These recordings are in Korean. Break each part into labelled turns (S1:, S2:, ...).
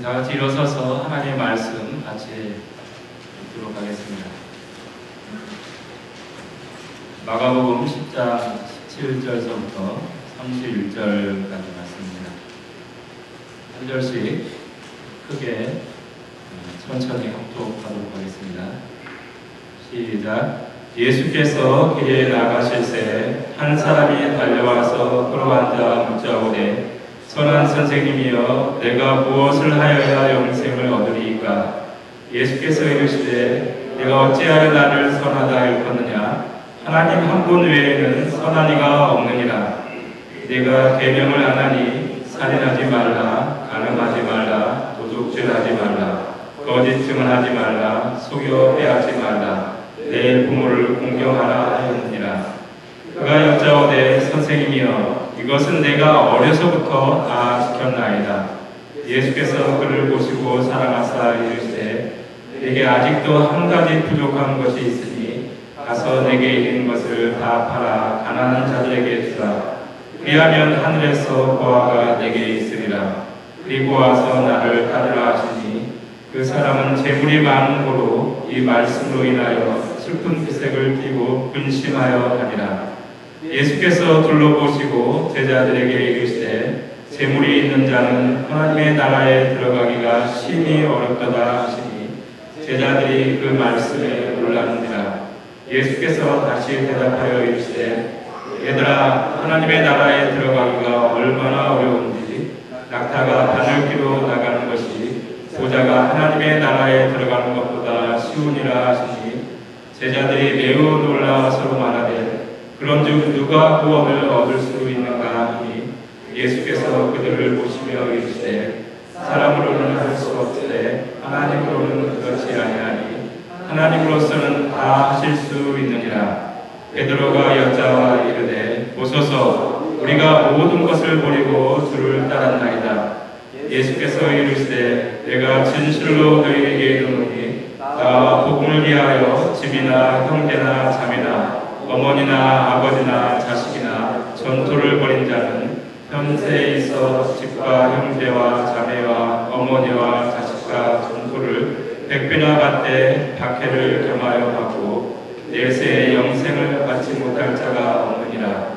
S1: 다 같이 일어서서 하나님의 말씀 같이 읽도록 하겠습니다. 마가복음 10장 17절서부터 31절까지 말씀입니다. 한 절씩 크게 천천히 합독하도록 하겠습니다. 시작. 예수께서 길에 나가실새 한 사람이 달려와서 끌어앉아 묻자오되 선한 선생님이여 내가 무엇을 하여야 영생을 얻으리이까? 예수께서 이르시되 내가 어찌하여 나를 선하다 일컫느냐? 하나님 한 분 외에는 선한 이가 없느니라. 내가 계명을 안 하니 살인하지 말라 가늠하지 말라 도둑질하지 말라 거짓 증언하지 말라 속여 빼앗지 말라 내 부모를 공경하라 하였느니라. 그가 여자오되 선생님이여 이것은 내가 어려서부터 다 지켰나이다. 예수께서 그를 보시고 사랑하사 이르시되 내게 아직도 한 가지 부족한 것이 있으니 가서 내게 있는 것을 다 팔아 가난한 자들에게 주라. 그리하면 하늘에서 보아가 내게 있으리라. 그리고 와서 나를 따르라 하시니 그 사람은 재물이 많은 고로 이 말씀으로 인하여 슬픈 기색을 띠고 근심하여 가니라 예수께서 둘러보시고 제자들에게 이르시되 재물이 있는 자는 하나님의 나라에 들어가기가 심히 어렵다다 하시니 제자들이 그 말씀에 놀랐느니라 예수께서 다시 대답하여 이르시되 얘들아 하나님의 나라에 들어가기가 얼마나 어려운지 낙타가 바늘기로 나가는 것이 보자가 하나님의 나라에 들어가는 것보다 쉬우니라 하시니 제자들이 매우 놀라 서로 말하되 그런즉 누가 구원을 얻을 수 있는가 하니 예수께서 그들을 보시며 이르시되 사람으로는 할 수 없으되 하나님으로는 그렇지 아니하니 하나님으로서는 다 하실 수 있느니라. 베드로가 여자와 이르되 보소서 우리가 모든 것을 버리고 주를 따랐나이다. 예수께서 이르시되 내가 진실로 너희에게 이르노니 나 복음을 위하여 집이나 형제나 자매나 어머니나 아버지나 자식이나 전토를 벌인 자는 현세에 있어 집과 형제와 자매와 어머니와 자식과 전토를 백배나 받되 박해를 겸하여 받고 내세의 영생을 받지 못할 자가 없느니라.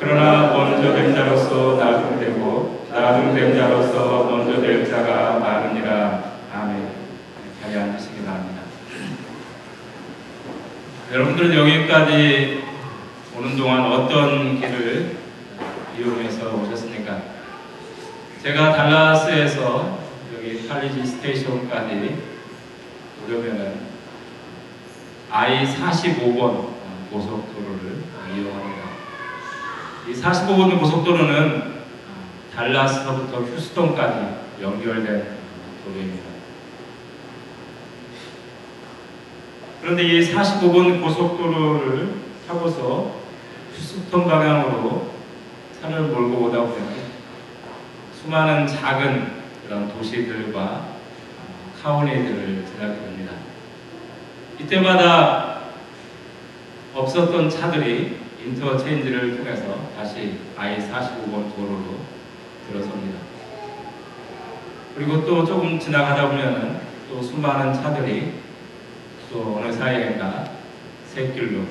S1: 그러나 먼저 된 자로서 나중되고 나중된 자로서 먼저 될 자가 많으니라 아멘 자리 앉으시기 바랍니다 여러분들은 여기까지 오는 동안 어떤 길을 이용해서 오셨습니까? 제가 달라스에서 여기 칼리지 스테이션까지 오려면은 I-45번 고속도로를 이용합니다. 이 45번 고속도로는 달라스서부터 휴스턴까지 연결된 도로입니다. 그런데 이 45번 고속도로를 타고서 휴스턴 방향으로 차를 몰고 오다 보면 수많은 작은 그런 도시들과 카운티들을 지나게 됩니다. 이때마다 없었던 차들이 인터체인지를 통해서 다시 I-45번 도로로 들어섭니다. 그리고 또 조금 지나가다 보면 또 수많은 차들이 또 어느 사이인가 새길로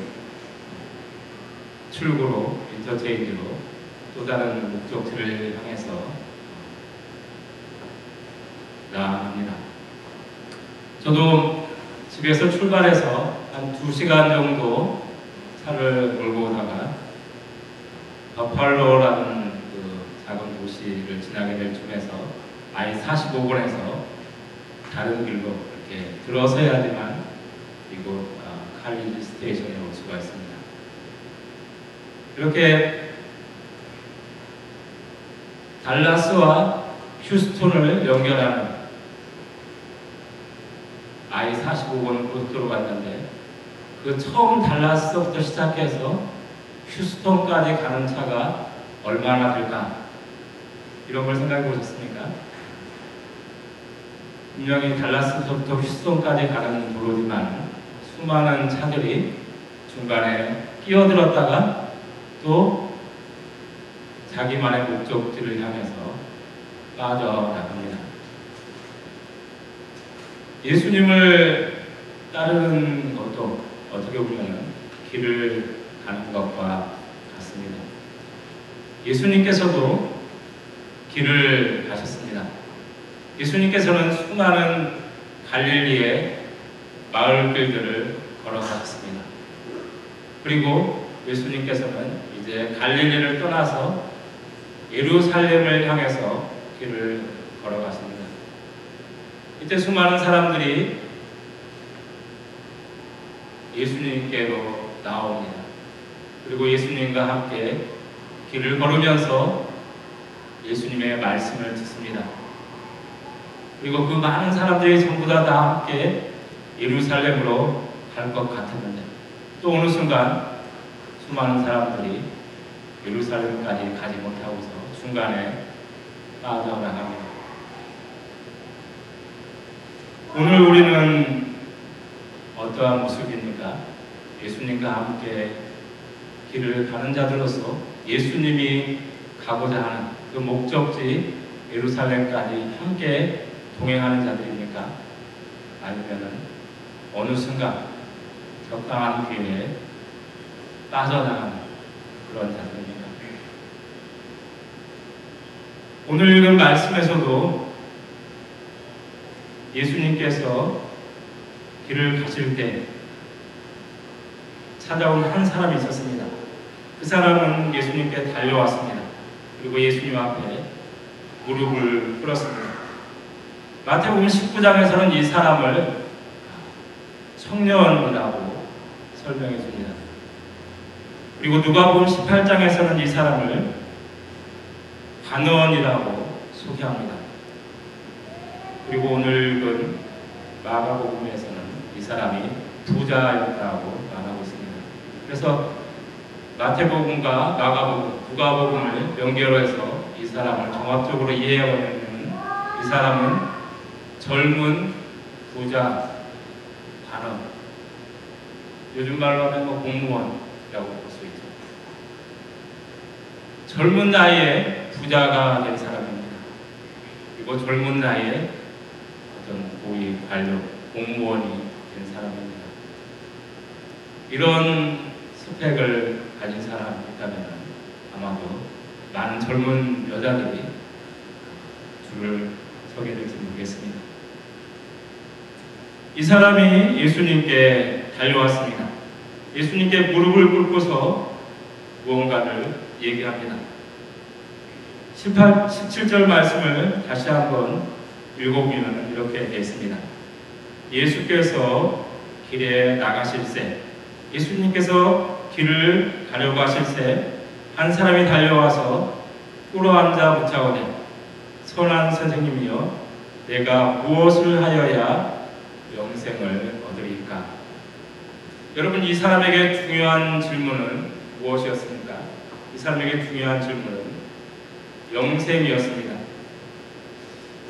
S1: 출구로 인터체인지로 또 다른 목적지를 향해서 나아갑니다. 저도 집에서 출발해서 한 2시간 정도 차를 몰고 오다가 버팔로라는 그 작은 도시를 지나게 될 쯤에서 I-45번에서 다른 길로 이렇게 들어서야지만 이곳 아, 칼리지 스테이션에 올 수가 있습니다. 이렇게 달라스와 휴스톤을 연결하는 I-45번 고속도로 갔는데 그 처음 달라스부터 시작해서 휴스턴까지 가는 차가 얼마나 될까? 이런 걸 생각해 보셨습니까? 분명히 달라스부터 휴스턴까지 가는 도로지만 수많은 차들이 중간에 끼어들었다가 또 자기만의 목적지를 향해서 빠져나갑니다. 예수님을 따르는 것도 어떻게 보면 길을 가는 것과 같습니다. 예수님께서도 길을 가셨습니다. 예수님께서는 수많은 갈릴리의 마을길들을 걸어가셨습니다. 그리고 예수님께서는 이제 갈릴리를 떠나서 예루살렘을 향해서 길을 걸어갔습니다. 이때 수많은 사람들이 예수님께로 나옵니다. 그리고 예수님과 함께 길을 걸으면서 예수님의 말씀을 듣습니다. 그리고 그 많은 사람들이 전부 다, 다 함께 예루살렘으로 갈것 같았는데 또 어느 순간 수많은 사람들이 예루살렘까지 가지 못하고서 중간에 빠져나갑니다. 오늘 우리는 어떠한 모습입니까? 예수님과 함께 길을 가는 자들로서 예수님이 가고자 하는 그 목적지 예루살렘까지 함께 동행하는 자들입니까? 아니면은 어느 순간 적당한 기회에 빠져나가는 그런 자들입니까? 오늘 읽은 말씀에서도 예수님께서 길을 가실 때 찾아온 한 사람이 있었습니다. 그 사람은 예수님께 달려왔습니다. 그리고 예수님 앞에 무릎을 꿇었습니다. 마태복음 19장에서는 이 사람을 청년이라고 설명해 줍니다. 그리고 누가복음 18장에서는 이 사람을 관원이라고 소개합니다. 그리고 오늘 읽은 마가복음에서는 이 사람이 부자였다고 말하고 있습니다. 그래서 마태복음과 마가복음, 누가복음을 연결해서 이 사람을 종합적으로 이해하면 이 사람은 젊은 부자 관원 요즘 말로 하면 뭐 공무원이라고 볼 수 있죠. 젊은 나이에 부자가 된 사람입니다. 그리고 젊은 나이에 어떤 고위 관료, 공무원이 된 사람입니다. 이런 스펙을 가진 사람이 있다면 아마도 많은 젊은 여자들이 줄을 서게 될지 모르겠습니다. 이 사람이 예수님께 달려왔습니다. 예수님께 무릎을 꿇고서 무언가를 얘기합니다. 18, 17절 말씀을 다시 한번 읽어보면 이렇게 되어 있습니다. 예수께서 길에 나가실새 예수님께서 길을 가려고 하실새 한 사람이 달려와서 꿇어앉아 묻자오되 선한 선생님이여 내가 무엇을 하여야 영생을? 여러분 이 사람에게 중요한 질문은 무엇이었습니까? 이 사람에게 중요한 질문은 영생이었습니다.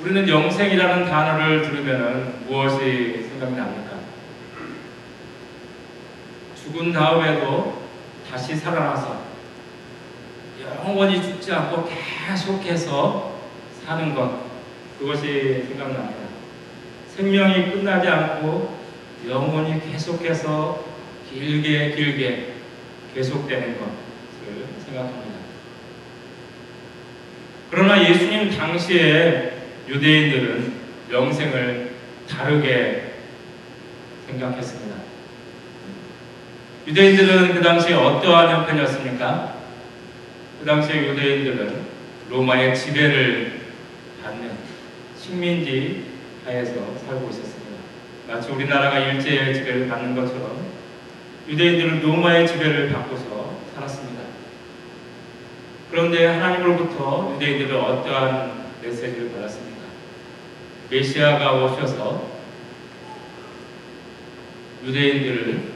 S1: 우리는 영생이라는 단어를 들으면 무엇이 생각이 납니까? 죽은 다음에도 다시 살아나서 영원히 죽지 않고 계속해서 사는 것 그것이 생각납니다. 생명이 끝나지 않고 영원히 계속해서 길게 길게 계속되는 것을 생각합니다. 그러나 예수님 당시에 유대인들은 영생을 다르게 생각했습니다. 유대인들은 그 당시에 어떠한 형편이었습니까? 그 당시에 유대인들은 로마의 지배를 받는 식민지 하에서 살고 있었습니다. 마치 우리나라가 일제의 지배를 받는 것처럼 유대인들은 로마의 지배를 받고서 살았습니다. 그런데 하나님으로부터 유대인들은 어떠한 메시지를 받았습니까? 메시아가 오셔서 유대인들을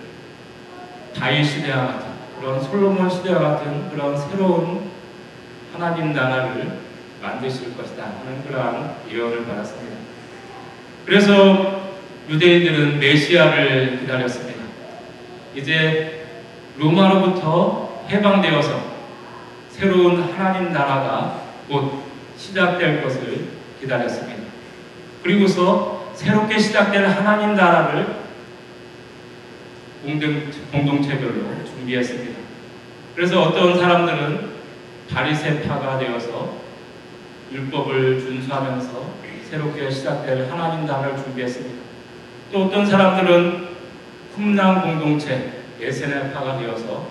S1: 다윗 시대와 같은 그런 솔로몬 시대와 같은 그런 새로운 하나님 나라를 만드실 것이다 하는 그러한 예언을 받았습니다. 그래서 유대인들은 메시아를 기다렸습니다. 이제 로마로부터 해방되어서 새로운 하나님 나라가 곧 시작될 것을 기다렸습니다. 그리고서 새롭게 시작될 하나님 나라를 공동, 공동체별로 준비했습니다. 그래서 어떤 사람들은 바리새파가 되어서 율법을 준수하면서 새롭게 시작될 하나님 나라를 준비했습니다. 또 어떤 사람들은 흠랑 공동체 예세네파가 되어서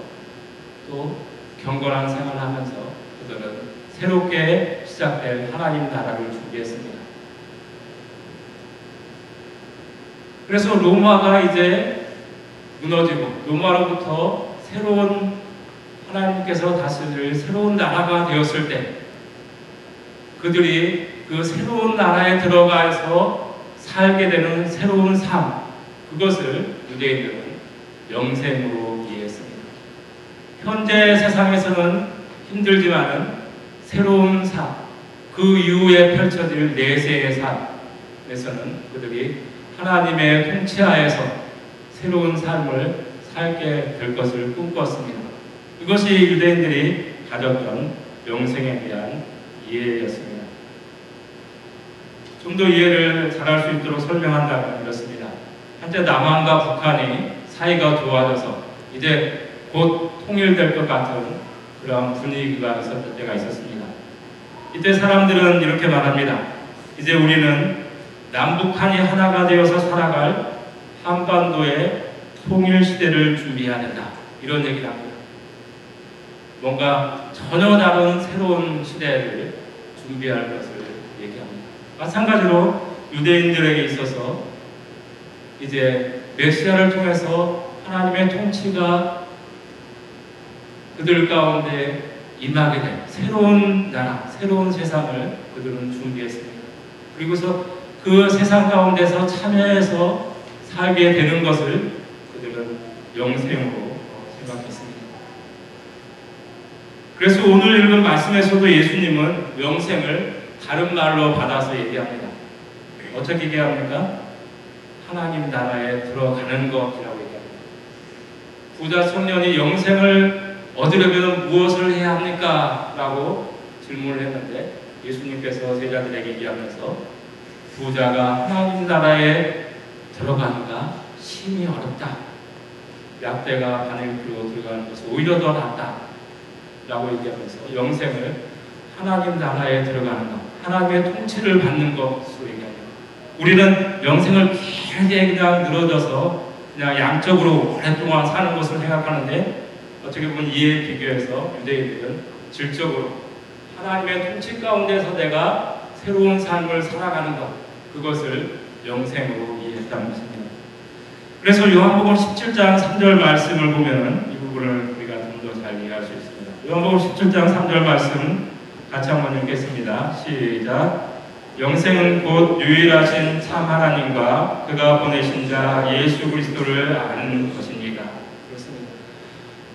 S1: 또 경건한 생활을 하면서 그들은 새롭게 시작될 하나님 나라를 준비했습니다. 그래서 로마가 이제 무너지고 로마로부터 새로운 하나님께서 다스릴 새로운 나라가 되었을 때 그들이 그 새로운 나라에 들어가서 살게 되는 새로운 삶 그것을 유대인들은 영생으로 이해했습니다. 현재 세상에서는 힘들지만은 새로운 삶, 그 이후에 펼쳐질 내세의 삶에서는 그들이 하나님의 통치하에서 새로운 삶을 살게 될 것을 꿈꿨습니다. 그것이 유대인들이 가졌던 영생에 대한 이해였습니다. 좀 더 이해를 잘할 수 있도록 설명한다면 이렇습니다. 한때 남한과 북한이 사이가 좋아져서 이제 곧 통일될 것 같은 그런 분위기가 있었을 때가 있었습니다. 이때 사람들은 이렇게 말합니다. 이제 우리는 남북한이 하나가 되어서 살아갈 한반도의 통일 시대를 준비해야 된다. 이런 얘기를 합니다. 뭔가 전혀 다른 새로운 시대를 준비할 것을 얘기합니다. 마찬가지로 유대인들에게 있어서 이제 메시아를 통해서 하나님의 통치가 그들 가운데 임하게 된 새로운 나라, 새로운 세상을 그들은 준비했습니다. 그리고서 그 세상 가운데서 참여해서 살게 되는 것을 그들은 영생으로 생각했습니다. 그래서 오늘 읽은 말씀에서도 예수님은 영생을 다른 말로 받아서 얘기합니다. 어떻게 얘기합니까? 하나님 나라에 들어가는 것이라고 얘기합니다. 부자 청년이 영생을 얻으려면 무엇을 해야 합니까? 라고 질문을 했는데 예수님께서 제자들에게 얘기하면서 부자가 하나님 나라에 들어가기가 심히 어렵다. 약대가 바늘 끌고 들어가는 것은 오히려 더 낫다. 라고 얘기하면서 영생을 하나님 나라에 들어가는 것, 하나님의 통치를 받는 것으로 얘기합니다. 우리는 영생을 길게 그냥 늘어져서 그냥 양적으로 오랫동안 사는 것을 생각하는데 어떻게 보면 이에 비교해서 유대인들은 질적으로 하나님의 통치 가운데서 내가 새로운 삶을 살아가는 것 그것을 영생으로 이해했다는 것입니다. 그래서 요한복음 17장 3절 말씀을 보면 이 부분을 우리가 좀 더 잘 이해할 수 있습니다. 요한복음 17장 3절 말씀 같이 한번 읽겠습니다. 시작. 영생은 곧 유일하신 참 하나님과 그가 보내신 자 예수 그리스도를 아는 것입니다.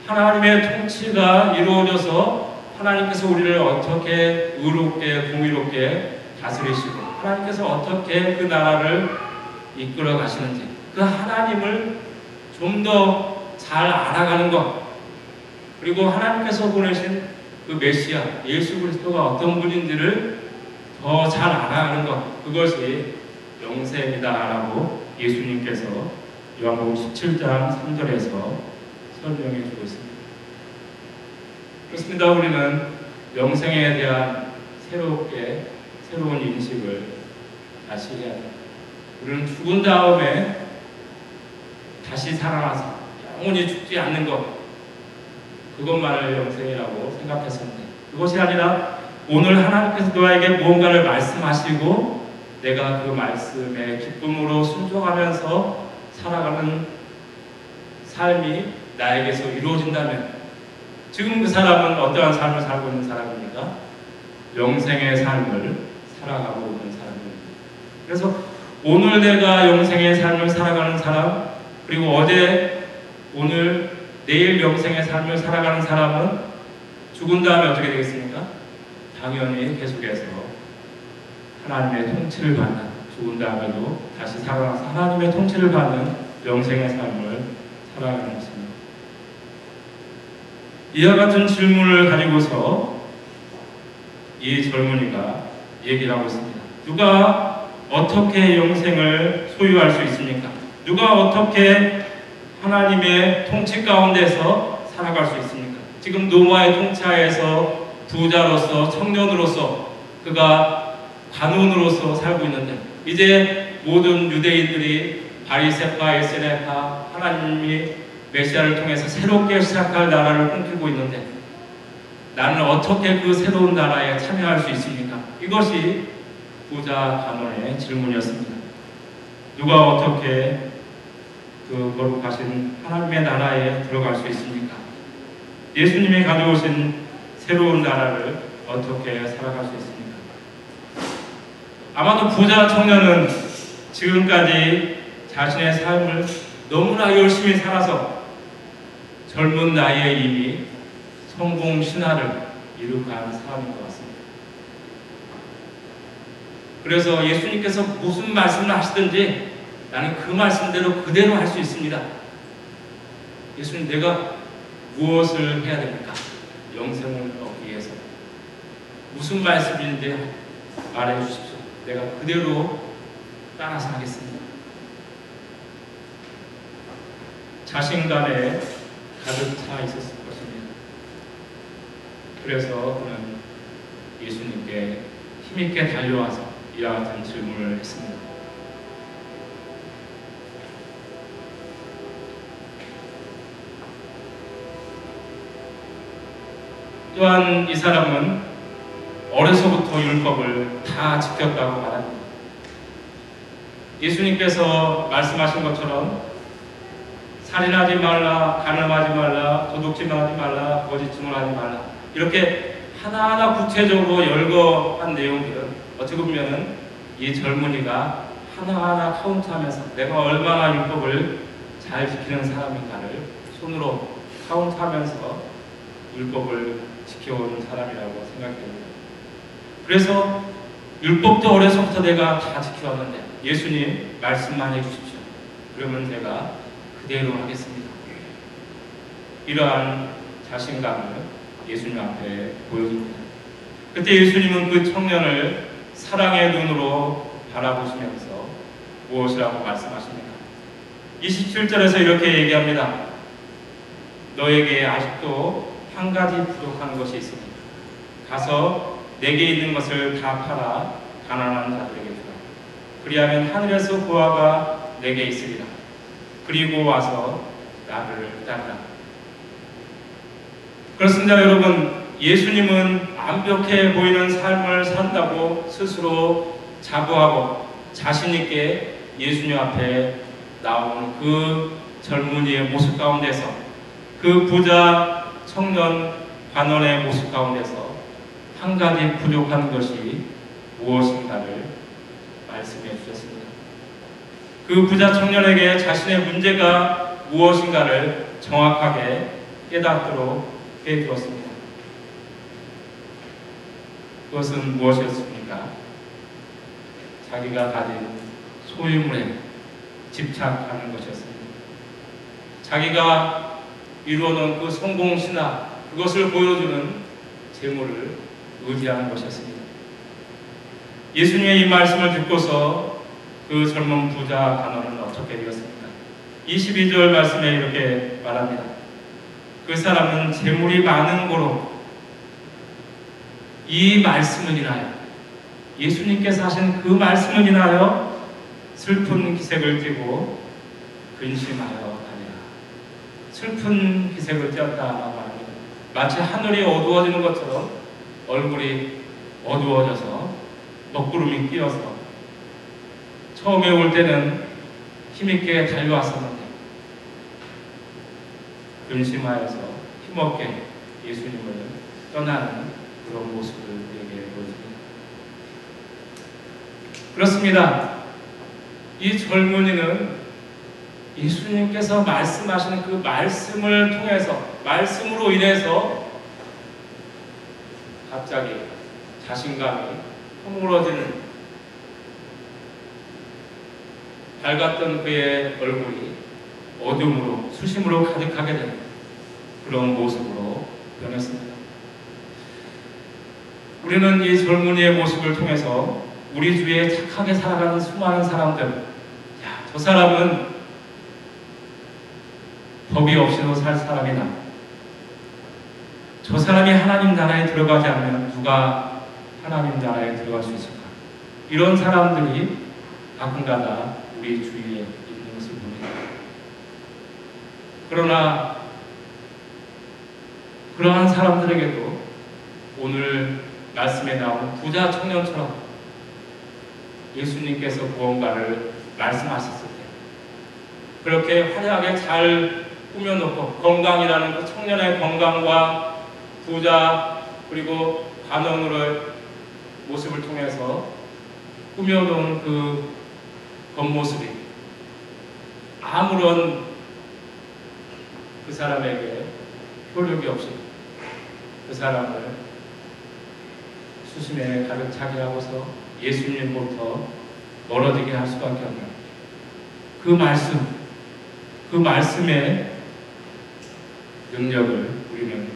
S1: 하나님의 통치가 이루어져서 하나님께서 우리를 어떻게 의롭게 공의롭게 다스리시고 하나님께서 어떻게 그 나라를 이끌어 가시는지 그 하나님을 좀 더 잘 알아가는 것 그리고 하나님께서 보내신 그 메시아 예수 그리스도가 어떤 분인지를 더 잘 알아가는 것 그것이 영생이다라고 예수님께서 요한복음 17장 3절에서 설명해 주고 있습니다. 그렇습니다. 우리는 영생에 대한 새롭게 새로운 인식을 다시 해야 됩니다. 우리는 죽은 다음에 다시 살아나서 영원히 죽지 않는 것 그것만을 영생이라고 생각했었는데 그것이 아니라 오늘 하나님께서 너에게 무언가를 말씀하시고 내가 그 말씀에 기쁨으로 순종하면서 살아가는 삶이 나에게서 이루어진다면 지금 그 사람은 어떠한 삶을 살고 있는 사람입니까? 영생의 삶을 살아가고 있는 사람입니다. 그래서 오늘 내가 영생의 삶을 살아가는 사람 그리고 어제 오늘 내일 영생의 삶을 살아가는 사람은 죽은 다음에 어떻게 되겠습니까? 당연히 계속해서 하나님의 통치를 받는 죽은 다음에도 다시 살아나서 하나님의 통치를 받는 영생의 삶을 살아가는 것입니다. 이와 같은 질문을 가지고서 이 젊은이가 얘기를 하고 있습니다. 누가 어떻게 영생을 소유할 수 있습니까? 누가 어떻게 하나님의 통치 가운데서 살아갈 수 있습니까? 지금 노마의 통치하에서 부자로서 청년으로서 그가 관원으로서 살고 있는데 이제 모든 유대인들이 바리세파, 에세레파 하나님이 메시아를 통해서 새롭게 시작할 나라를 꿈꾸고 있는데 나는 어떻게 그 새로운 나라에 참여할 수 있습니까? 이것이 부자 간원의 질문이었습니다. 누가 어떻게 그 거룩하신 하나님의 나라에 들어갈 수 있습니까? 예수님이 가져오신 새로운 나라를 어떻게 살아갈 수 있습니까? 아마도 부자 청년은 지금까지 자신의 삶을 너무나 열심히 살아서 젊은 나이에 이미 성공 신화를 이룩한 사람인 것 같습니다. 그래서 예수님께서 무슨 말씀을 하시든지 나는 그 말씀대로 그대로 할 수 있습니다. 예수님, 내가 무엇을 해야 됩니까? 영생을 얻기 위해서. 무슨 말씀인지 말해 주십시오. 내가 그대로 따라서 하겠습니다. 자신감에 가득 차 있었을 것입니다. 그래서 그는 예수님께 힘있게 달려와서 이와 같은 질문을 했습니다. 또한 이 사람은 어려서부터 율법을 다 지켰다고 말합니다. 예수님께서 말씀하신 것처럼 살인하지 말라, 간음하지 말라, 도둑질하지 말라, 거짓증을 하지 말라. 이렇게 하나하나 구체적으로 열거한 내용들은 어떻게 보면은 이 젊은이가 하나하나 카운트하면서 내가 얼마나 율법을 잘 지키는 사람인가를 손으로 카운트하면서 율법을 지켜온 사람이라고 생각됩니다. 그래서 율법도 어려서부터 내가 다 지켜왔는데 예수님 말씀만 해주십시오. 그러면 제가 그대로 하겠습니다. 이러한 자신감을 예수님 앞에 보여줍니다. 그때 예수님은 그 청년을 사랑의 눈으로 바라보시면서 무엇이라고 말씀하십니까? 27절에서 이렇게 얘기합니다. 너에게 아직도 한 가지 부족한 것이 있습니다. 가서 내게 있는 것을 다 팔아 가난한 자들에게 주라. 그리하면 하늘에서 보화가 내게 있으리라. 그리고 와서 나를 따르라. 그렇습니다, 여러분. 예수님은 완벽해 보이는 삶을 산다고 스스로 자부하고 자신 있게 예수님 앞에 나오는 그 젊은이의 모습 가운데서 그 부자 청년 관원의 모습 가운데서 한 가지 부족한 것이 무엇인가를 말씀해 주셨습니다. 그 부자 청년에게 자신의 문제가 무엇인가를 정확하게 깨닫도록 해 주었습니다. 그것은 무엇이었습니까? 자기가 가진 소유물에 집착하는 것이었습니다. 자기가 이루어놓은 그 성공 신화, 그것을 보여주는 재물을 의지하는 것이었습니다. 예수님의 이 말씀을 듣고서 그 젊은 부자 간호는 어떻게 되었습니까? 22절 말씀에 이렇게 말합니다. 그 사람은 재물이 많은 거로 이 말씀을 인하여 예수님께서 하신 그 말씀을 인하여 슬픈 기색을 띠고 근심하여. 슬픈 기색을 띄었다라고 합니다. 마치 하늘이 어두워지는 것처럼 얼굴이 어두워져서 먹구름이 끼어서 처음에 올 때는 힘있게 달려왔었는데 근심하여서 힘없게 예수님을 떠나는 그런 모습을 우리에게 보여줍니다. 그렇습니다. 이 젊은이는 예수님께서 말씀하시는 그 말씀을 통해서 말씀으로 인해서 갑자기 자신감이 허물어지는 밝았던 그의 얼굴이 어둠으로 수심으로 가득하게 되는 그런 모습으로 변했습니다. 우리는 이 젊은이의 모습을 통해서 우리 주위에 착하게 살아가는 수많은 사람들, 야, 저 사람은 법이 없이도 살 사람이다. 저 사람이 하나님 나라에 들어가지 않으면 누가 하나님 나라에 들어갈 수 있을까? 이런 사람들이 가끔가다 우리 주위에 있는 것을 봅니다. 그러나 그러한 사람들에게도 오늘 말씀에 나오는 부자 청년처럼 예수님께서 무언가를 말씀하셨을 때 그렇게 화려하게 잘 꾸며놓고 건강이라는 그 청년의 건강과 부자 그리고 관원으로의 모습을 통해서 꾸며놓은 그 겉모습이 아무런 그 사람에게 효력이 없이 그 사람을 수심에 가득 차게 하고서 예수님부터 멀어지게 할 수밖에 없는 그 말씀, 그 말씀의 능력을 우리는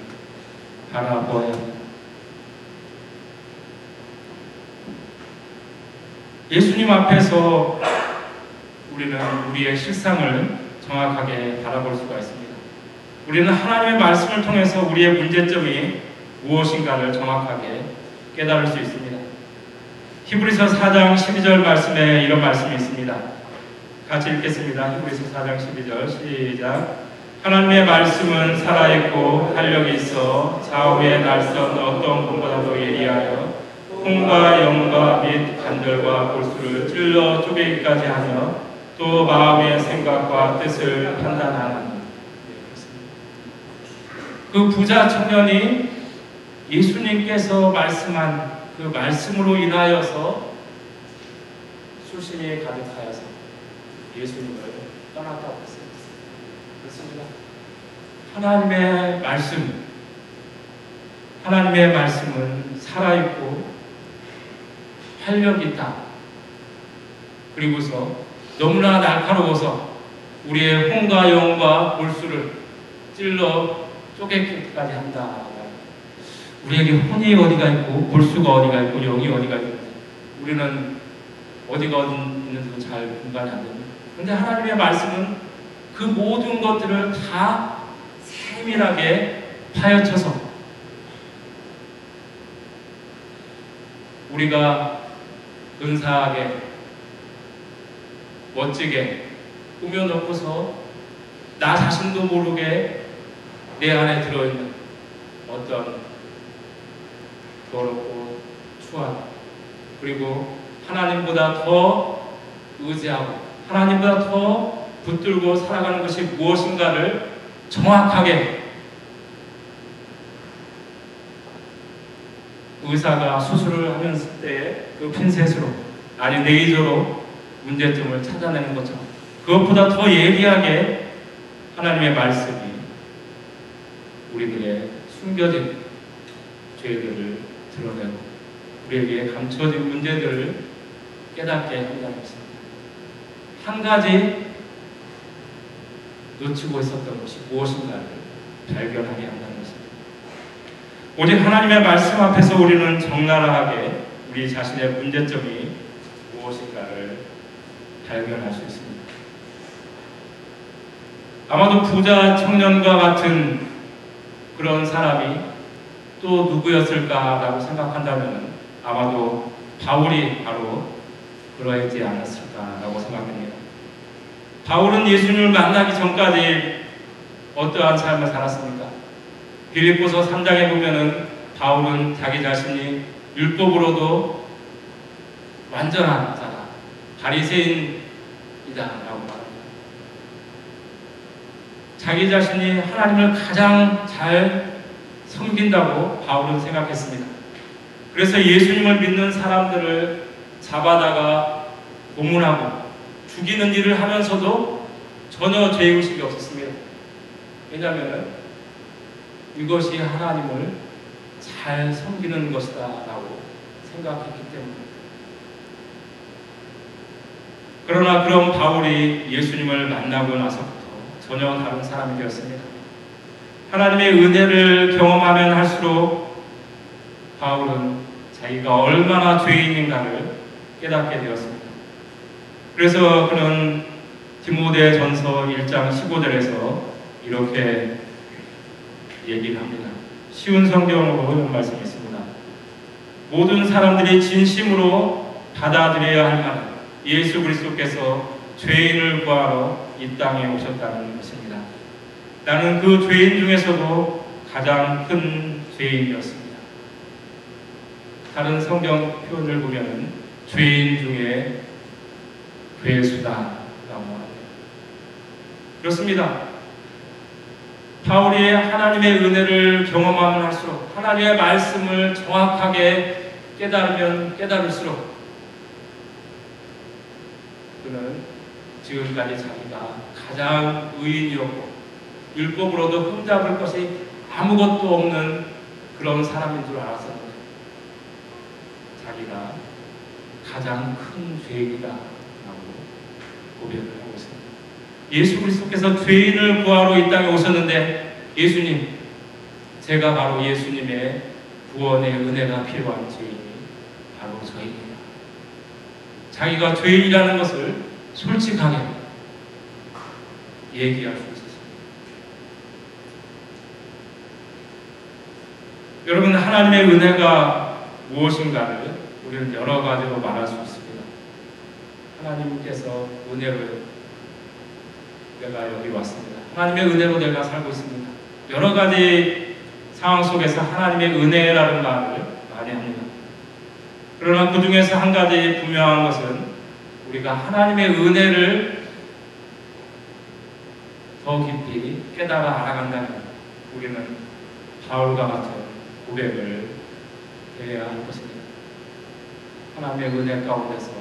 S1: 바라보아야 합니다. 예수님 앞에서 우리는 우리의 실상을 정확하게 바라볼 수가 있습니다. 우리는 하나님의 말씀을 통해서 우리의 문제점이 무엇인가를 정확하게 깨달을 수 있습니다. 히브리서 4장 12절 말씀에 이런 말씀이 있습니다. 같이 읽겠습니다. 히브리서 4장 12절 시작. 하나님의 말씀은 살아있고 활력이 있어 좌우의 날선 어떤 분보다도 예리하여 혼과 영과 및 간절과 골수를 찔러 쪼개기까지 하며 또 마음의 생각과 뜻을 판단하는 그 부자 청년이 예수님께서 말씀한 그 말씀으로 인하여서 수심이 가득하여서 예수님을 떠났다고 했습니다. 그렇습니다. 하나님의 말씀, 하나님의 말씀은 살아있고 활력이 있다. 그리고서 너무나 날카로워서 우리의 혼과 영과 골수를 찔러 쪼개기까지 한다. 우리에게 혼이 어디가 있고 골수가 어디가 있고 영이 어디가 있고 우리는 어디가 어디 있는지도 잘 분간이 안 됩니다. 그런데 하나님의 말씀은 그 모든 것들을 다 세밀하게 파헤쳐서 우리가 근사하게 멋지게 꾸며놓고서 나 자신도 모르게 내 안에 들어있는 어떤 더럽고 추한 그리고 하나님보다 더 의지하고 하나님보다 더 붙들고 살아가는 것이 무엇인가를 정확하게 의사가 수술을 하면서 때그 핀셋으로 아니 레이저로 문제점을 찾아내는 것처럼 그것보다 더 예리하게 하나님의 말씀이 우리들의 숨겨진 죄들을 드러내고 우리에게 감춰진 문제들을 깨닫게 한다는 것입니다. 한 가지 놓치고 있었던 것이 무엇인가를 발견하게 한다는 것입니다. 오직 하나님의 말씀 앞에서 우리는 적나라하게 우리 자신의 문제점이 무엇인가를 발견할 수 있습니다. 아마도 부자 청년과 같은 그런 사람이 또 누구였을까라고 생각한다면 아마도 바울이 바로 그러하지 않았을까라고 생각합니다. 바울은 예수님을 만나기 전까지 어떠한 삶을 살았습니까? 빌립보서 3장에 보면은 바울은 자기 자신이 율법으로도 완전한 자다. 바리새인이다라고 말합니다. 자기 자신이 하나님을 가장 잘 섬긴다고 바울은 생각했습니다. 그래서 예수님을 믿는 사람들을 잡아다가 고문하고 죽이는 일을 하면서도 전혀 죄의식이 없었습니다. 왜냐하면 이것이 하나님을 잘 섬기는 것이다 라고 생각했기 때문입니다. 그러나 그런 바울이 예수님을 만나고 나서부터 전혀 다른 사람이 되었습니다. 하나님의 은혜를 경험하면 할수록 바울은 자기가 얼마나 죄인인가를 깨닫게 되었습니다. 그래서 그는 디모데 전서 1장 15절에서 이렇게 얘기를 합니다. 쉬운 성경으로 이런 말씀이 있습니다. 모든 사람들이 진심으로 받아들여야 할 말은 예수 그리스도께서 죄인을 구하러 이 땅에 오셨다는 것입니다. 나는 그 죄인 중에서도 가장 큰 죄인이었습니다. 다른 성경 표현을 보면 죄인 중에 괴수다라고 합니다. 그렇습니다. 바울이 하나님의 은혜를 경험하면 할수록 하나님의 말씀을 정확하게 깨달으면 깨달을수록 그는 지금까지 자기가 가장 의인이었고 율법으로도 흠잡을 것이 아무것도 없는 그런 사람인 줄 알았었는데 자기가 가장 큰 죄인이다라 고 고백을 하고 있습니다. 예수 그리스도께서 죄인을 구하러 이 땅에 오셨는데 예수님, 제가 바로 예수님의 구원의 은혜가 필요한 죄인이 바로 저입니다. 자기가 죄인이라는 것을 솔직하게 얘기할 수 있었습니다. 여러분, 하나님의 은혜가 무엇인가를 우리는 여러 가지로 말할 수 있습니다. 하나님께서 은혜를 내가 여기 왔습니다. 하나님의 은혜로 내가 살고 있습니다. 여러 가지 상황 속에서 하나님의 은혜라는 말을 많이 합니다. 그러나 그 중에서 한 가지 분명한 것은 우리가 하나님의 은혜를 더 깊이 깨달아 알아간다면 우리는 바울과 같은 고백을 해야 할 것입니다. 하나님의 은혜 가운데서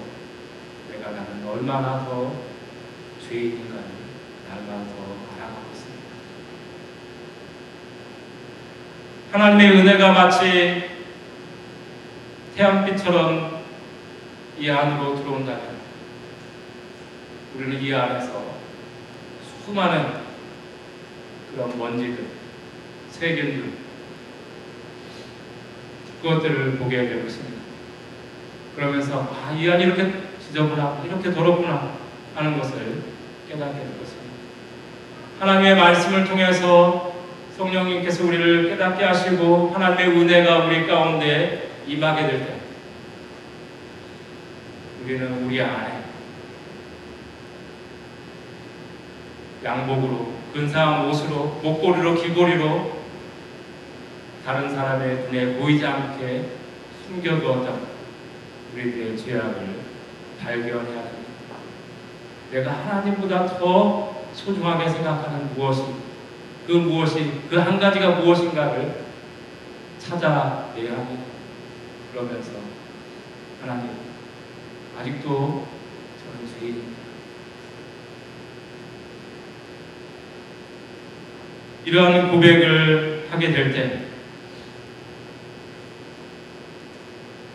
S1: 내가 나는 얼마나 더 죄인인가를 날마다 더 알아가고 있습니다. 하나님의 은혜가 마치 태양빛처럼 이 안으로 들어온다면 우리는 이 안에서 수많은 그런 먼지들, 세균들 그것들을 보게 되고 있습니다. 그러면서 아, 이 안이 이렇게 지저분하고 이렇게 더럽구나 하는 것을 깨닫게 될 것입니다. 하나님의 말씀을 통해서 성령님께서 우리를 깨닫게 하시고 하나님의 은혜가 우리 가운데 임하게 될 때 우리는 우리 안에 양복으로 근사한 옷으로 목걸이로 귀걸이로 다른 사람의 눈에 보이지 않게 숨겨두었던 우리들의 죄악을 발견해야 됩니다. 내가 하나님보다 더 소중하게 생각하는 무엇이 그 무엇이 그 한 가지가 무엇인가를 찾아내야 합니다. 그러면서 하나님 아직도 저는 죄인입니다. 이러한 고백을 하게 될 때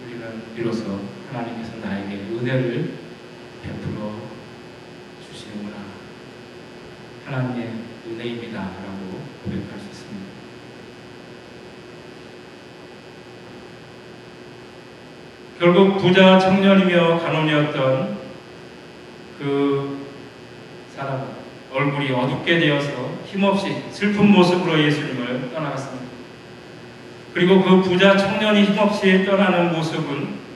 S1: 우리는 비로소 하나님께서 나에게 은혜를 베풀어 주시는구나. 하나님의 은혜입니다. 라고 고백할 수 있습니다. 결국 부자 청년이며 가논이었던 그 사람은 얼굴이 어둡게 되어서 힘없이 슬픈 모습으로 예수님을 떠나갔습니다. 그리고 그 부자 청년이 힘없이 떠나는 모습은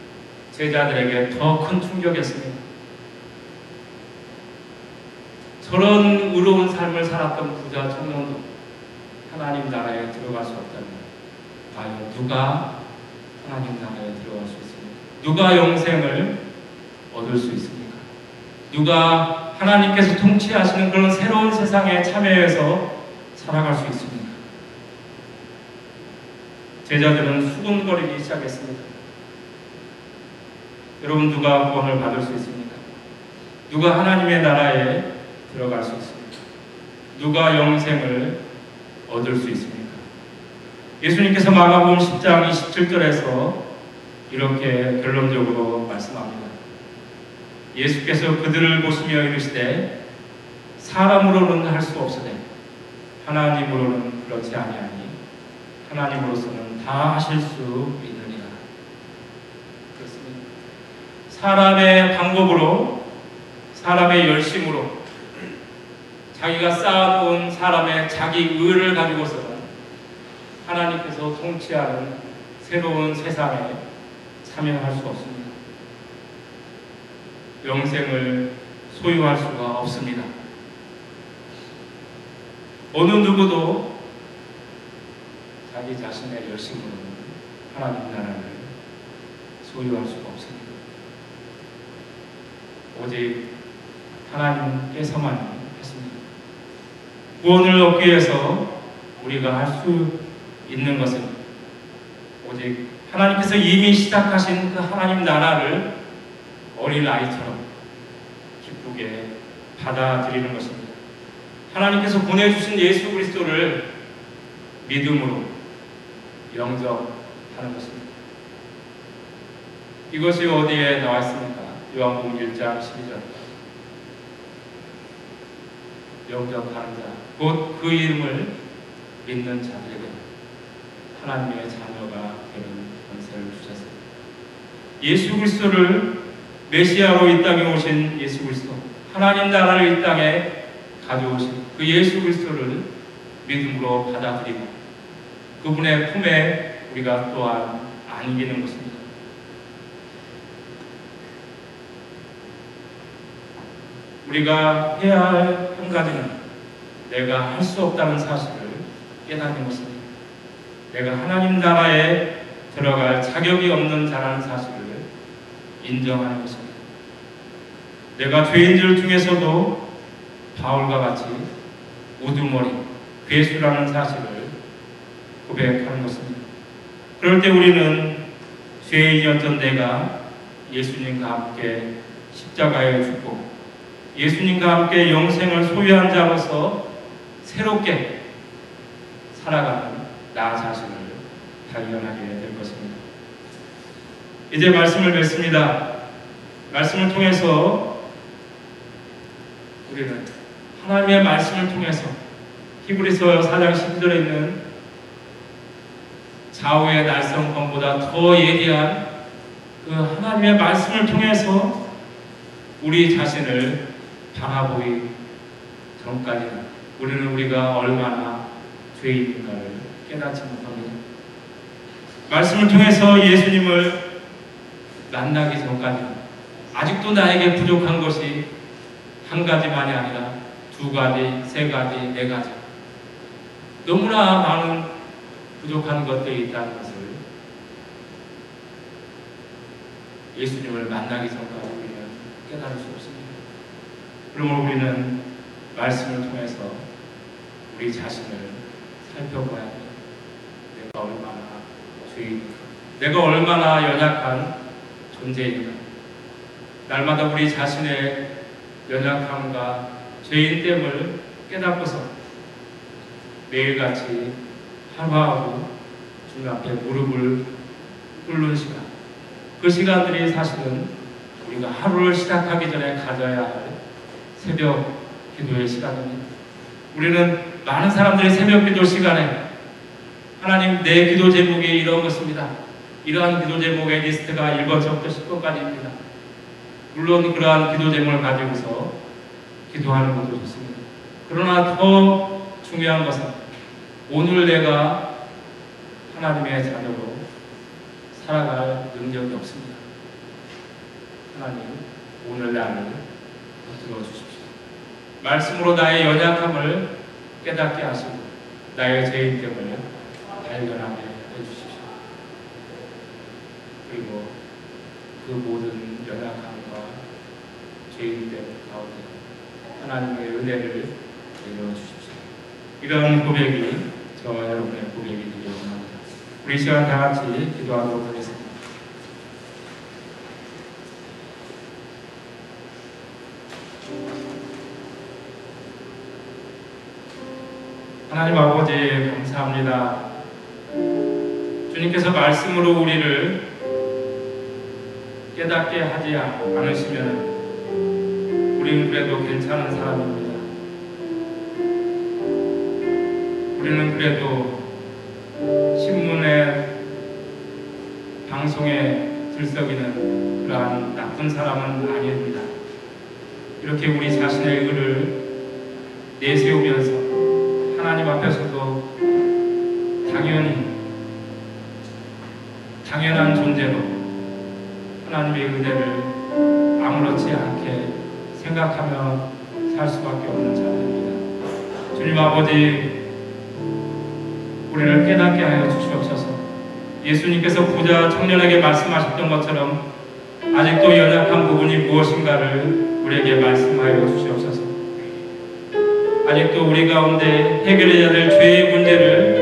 S1: 제자들에게 더 큰 충격이었습니다. 저런 의로운 삶을 살았던 부자 청년도 하나님 나라에 들어갈 수 없다면 과연 누가 하나님 나라에 들어갈 수 있습니까? 누가 영생을 얻을 수 있습니까? 누가 하나님께서 통치하시는 그런 새로운 세상에 참여해서 살아갈 수 있습니까? 제자들은 수군거리기 시작했습니다. 여러분 누가 구원을 받을 수 있습니까? 누가 하나님의 나라에 들어갈 수 있습니까? 누가 영생을 얻을 수 있습니까? 예수님께서 마가복음 10장 27절에서 이렇게 결론적으로 말씀합니다. 예수께서 그들을 보시며 이르시되 사람으로는 할 수 없으되 하나님으로는 그렇지 아니하니 하나님으로서는 다 하실 수. 그렇습니다. 사람의 방법으로 사람의 열심으로 자기가 쌓아놓은 사람의 자기 의를 가지고서는 하나님께서 통치하는 새로운 세상에 참여할 수 없습니다. 영생을 소유할 수가 없습니다. 어느 누구도 자기 자신의 열심으로 하나님 나라를 소유할 수가 없습니다. 오직 하나님께서만 했습니다. 구원을 얻기 위해서 우리가 할 수 있는 것은 오직 하나님께서 이미 시작하신 그 하나님 나라를 어린 아이처럼 기쁘게 받아들이는 것입니다. 하나님께서 보내주신 예수 그리스도를 믿음으로 영접하는 것입니다. 이것이 어디에 나와 있습니까? 요한복음 1장 12절. 영접하는 자, 곧 그 이름을 믿는 자들에게 하나님의 자녀가 되는 권세를 주셨습니다. 예수 그리스도를 메시아로 이 땅에 오신 예수 그리스도, 하나님 나라를 이 땅에 가져오신 그 예수 그리스도를 믿음으로 받아들이고 그분의 품에 우리가 또한 안기는 것입니다. 우리가 해야 할 한 가지는 내가 할 수 없다는 사실을 깨닫는 것입니다. 내가 하나님 나라에 들어갈 자격이 없는 자라는 사실을 인정하는 것입니다. 내가 죄인들 중에서도 바울과 같이 우두머리, 괴수라는 사실을 고백하는 것입니다. 그럴 때 우리는 죄인이었던 내가 예수님과 함께 십자가에 죽고 예수님과 함께 영생을 소유한 자로서 새롭게 살아가는 나 자신을 발견하게 될 것입니다. 이제 말씀을 뵙습니다. 말씀을 통해서 우리는 하나님의 말씀을 통해서 히브리서 4장 10절에 있는 좌우의 날성권보다 더 예리한 그 하나님의 말씀을 통해서 우리 자신을 바라보기 전까지는 우리는 우리가 얼마나 죄인인가를 깨닫지 못합니다. 말씀을 통해서 예수님을 만나기 전까지는 아직도 나에게 부족한 것이 한 가지만이 아니라 두 가지, 세 가지, 네 가지 너무나 많은 부족한 것들이 있다는 것을 예수님을 만나기 전까지 우리는 깨달을 수 없습니다. 그러므로 우리는 말씀을 통해서 우리 자신을 살펴봐야 합니다. 내가 얼마나 죄인인가, 내가 얼마나 연약한 존재인가. 날마다 우리 자신의 연약함과 죄인됨을 깨닫고서 매일같이 하루하루 주님 앞에 무릎을 꿇는 시간. 그 시간들이 사실은 우리가 하루를 시작하기 전에 가져야 할 새벽 기도의 시간입니다. 우리는 많은 사람들이 새벽 기도 시간에 하나님 내 기도 제목이 이런 것입니다. 이러한 기도 제목의 리스트가 1번부터 10번까지입니다. 물론 그러한 기도 제목을 가지고서 기도하는 것도 좋습니다. 그러나 더 중요한 것은 오늘 내가 하나님의 자녀로 살아갈 능력이 없습니다. 하나님, 오늘 나를 붙들어 주십시오. 말씀으로 나의 연약함을 깨닫게 하시고 나의 죄인됨을 발견하게 해주십시오. 그리고 그 모든 연약함과 죄인됨 가운데 하나님의 은혜를 내려 주십시오. 이런 고백이 저와 여러분의 고백이 되기 원합니다. 우리 시간 다 같이 기도하도록 하겠습니다. 하나님 아버지 감사합니다. 주님께서 말씀으로 우리를 깨닫게 하지 않으시면 우리는 그래도 괜찮은 사람입니다. 우리는 그래도 신문에 방송에 들썩이는 그러한 나쁜 사람은 아닙니다. 이렇게 우리 자신의 의를 내세우면서 우리는 당연한 존재로 하나님의 은혜를 아무렇지 않게 생각하며 살 수밖에 없는 자들입니다. 주님 아버지, 우리를 깨닫게 하여 주시옵소서. 예수님께서 부자 청년에게 말씀하셨던 것처럼 아직도 연약한 부분이 무엇인가를 우리에게 말씀하여 주시옵소서. 아직도 우리 가운데 해결해야 될 죄의 문제를